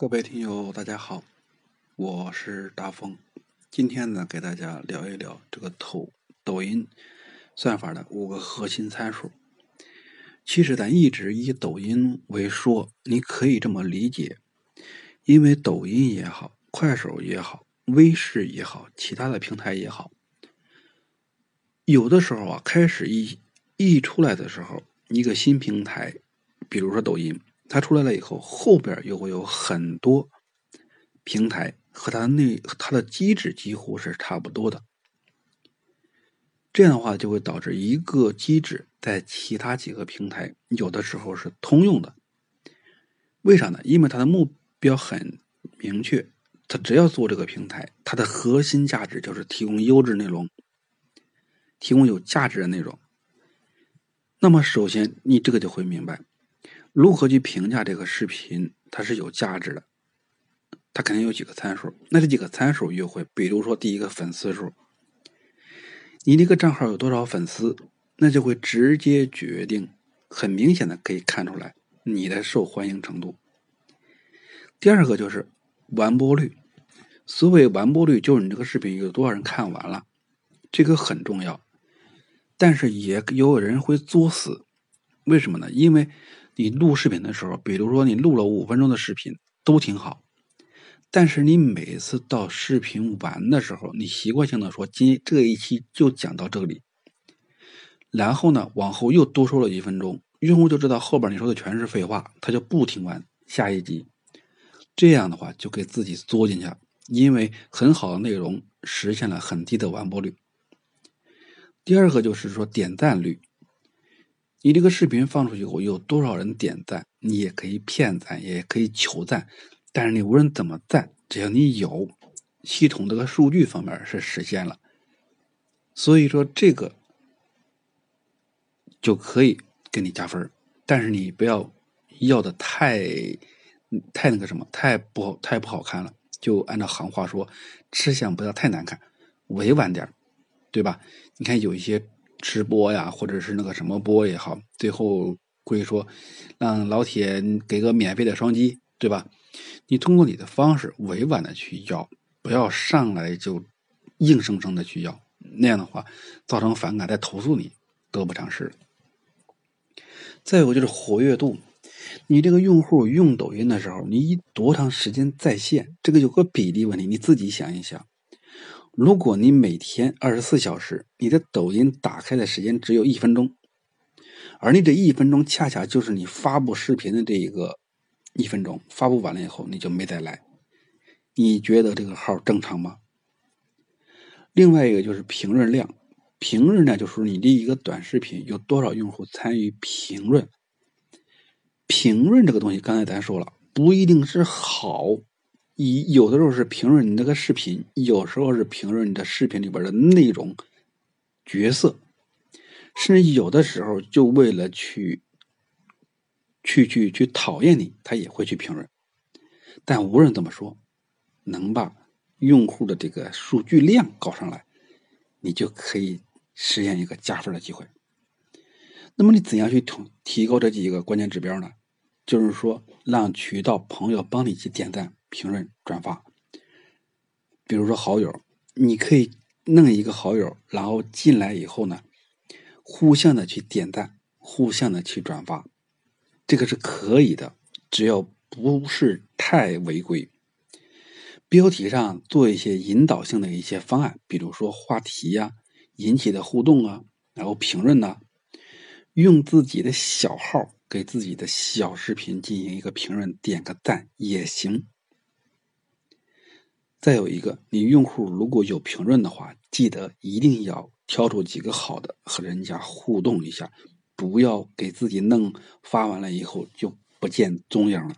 各位听友，大家好，我是大风。今天呢，给大家聊一聊这个抖抖音算法的五个核心参数。其实咱一直以抖音为说，你可以这么理解，因为抖音也好，快手也好，微视也好，其他的平台也好，有的时候啊，开始一一出来的时候，一个新平台，比如说抖音。它出来了以后，后边又会有很多平台和它的内它的机制几乎是差不多的。这样的话就会导致一个机制在其他几个平台有的时候是通用的。为啥呢？因为它的目标很明确，它只要做这个平台，它的核心价值就是提供优质内容，提供有价值的内容。那么首先你这个就会明白。如何去评价这个视频？它是有价值的，它肯定有几个参数。那这几个参数又会，比如说第一个粉丝数，你这个账号有多少粉丝，那就会直接决定，很明显的可以看出来你的受欢迎程度。第二个就是完播率，所谓完播率就是你这个视频有多少人看完了，这个很重要。但是也有人会作死，为什么呢？因为你录视频的时候，比如说你录了五分钟的视频都挺好，但是你每次到视频完的时候，你习惯性的说今这一期就讲到这里，然后呢往后又多说了一分钟，用户就知道后边你说的全是废话，他就不听完下一集，这样的话就给自己作进去了，因为很好的内容实现了很低的完播率。第二个就是说点赞率。你这个视频放出去后有多少人点赞？你也可以骗赞，也可以求赞，但是你无论怎么赞，只要你有，系统这个数据方面是实现了，所以说这个就可以给你加分但是你不要要的太太那个什么，太不好，太不好看了。就按照行话说，吃相不要太难看，委婉点对吧？你看有一些。直播呀，或者是那个什么播也好，最后会说让老铁给个免费的双击，对吧？你通过你的方式委婉的去要，不要上来就硬生生的去要，那样的话造成反感，再投诉你得不偿失。再有就是活跃度，你这个用户用抖音的时候，你多长时间在线？这个有个比例问题，你自己想一想。如果你每天二十四小时，你的抖音打开的时间只有一分钟，而你这一分钟恰恰就是你发布视频的这一个一分钟，发布完了以后你就没再来，你觉得这个号正常吗？另外一个就是评论量，评论量就是你这一个短视频有多少用户参与评论，评论这个东西刚才咱说了，不一定是好。以有的时候是评论你那个视频，有时候是评论你的视频里边的内容、角色，甚至有的时候就为了去、去、去、去讨厌你，他也会去评论。但无论怎么说，能把用户的这个数据量搞上来，你就可以实现一个加分的机会。那么你怎样去提提高这几个关键指标呢？就是说，让渠道朋友帮你去点赞。评论、转发，比如说好友，你可以弄一个好友，然后进来以后呢，互相的去点赞，互相的去转发，这个是可以的，只要不是太违规。标题上做一些引导性的一些方案，比如说话题呀，引起的互动啊，然后评论呐，用自己的小号给自己的小视频进行一个评论，点个赞也行。再有一个，你用户如果有评论的话，记得一定要挑出几个好的和人家互动一下，不要给自己弄发完了以后就不见踪影了。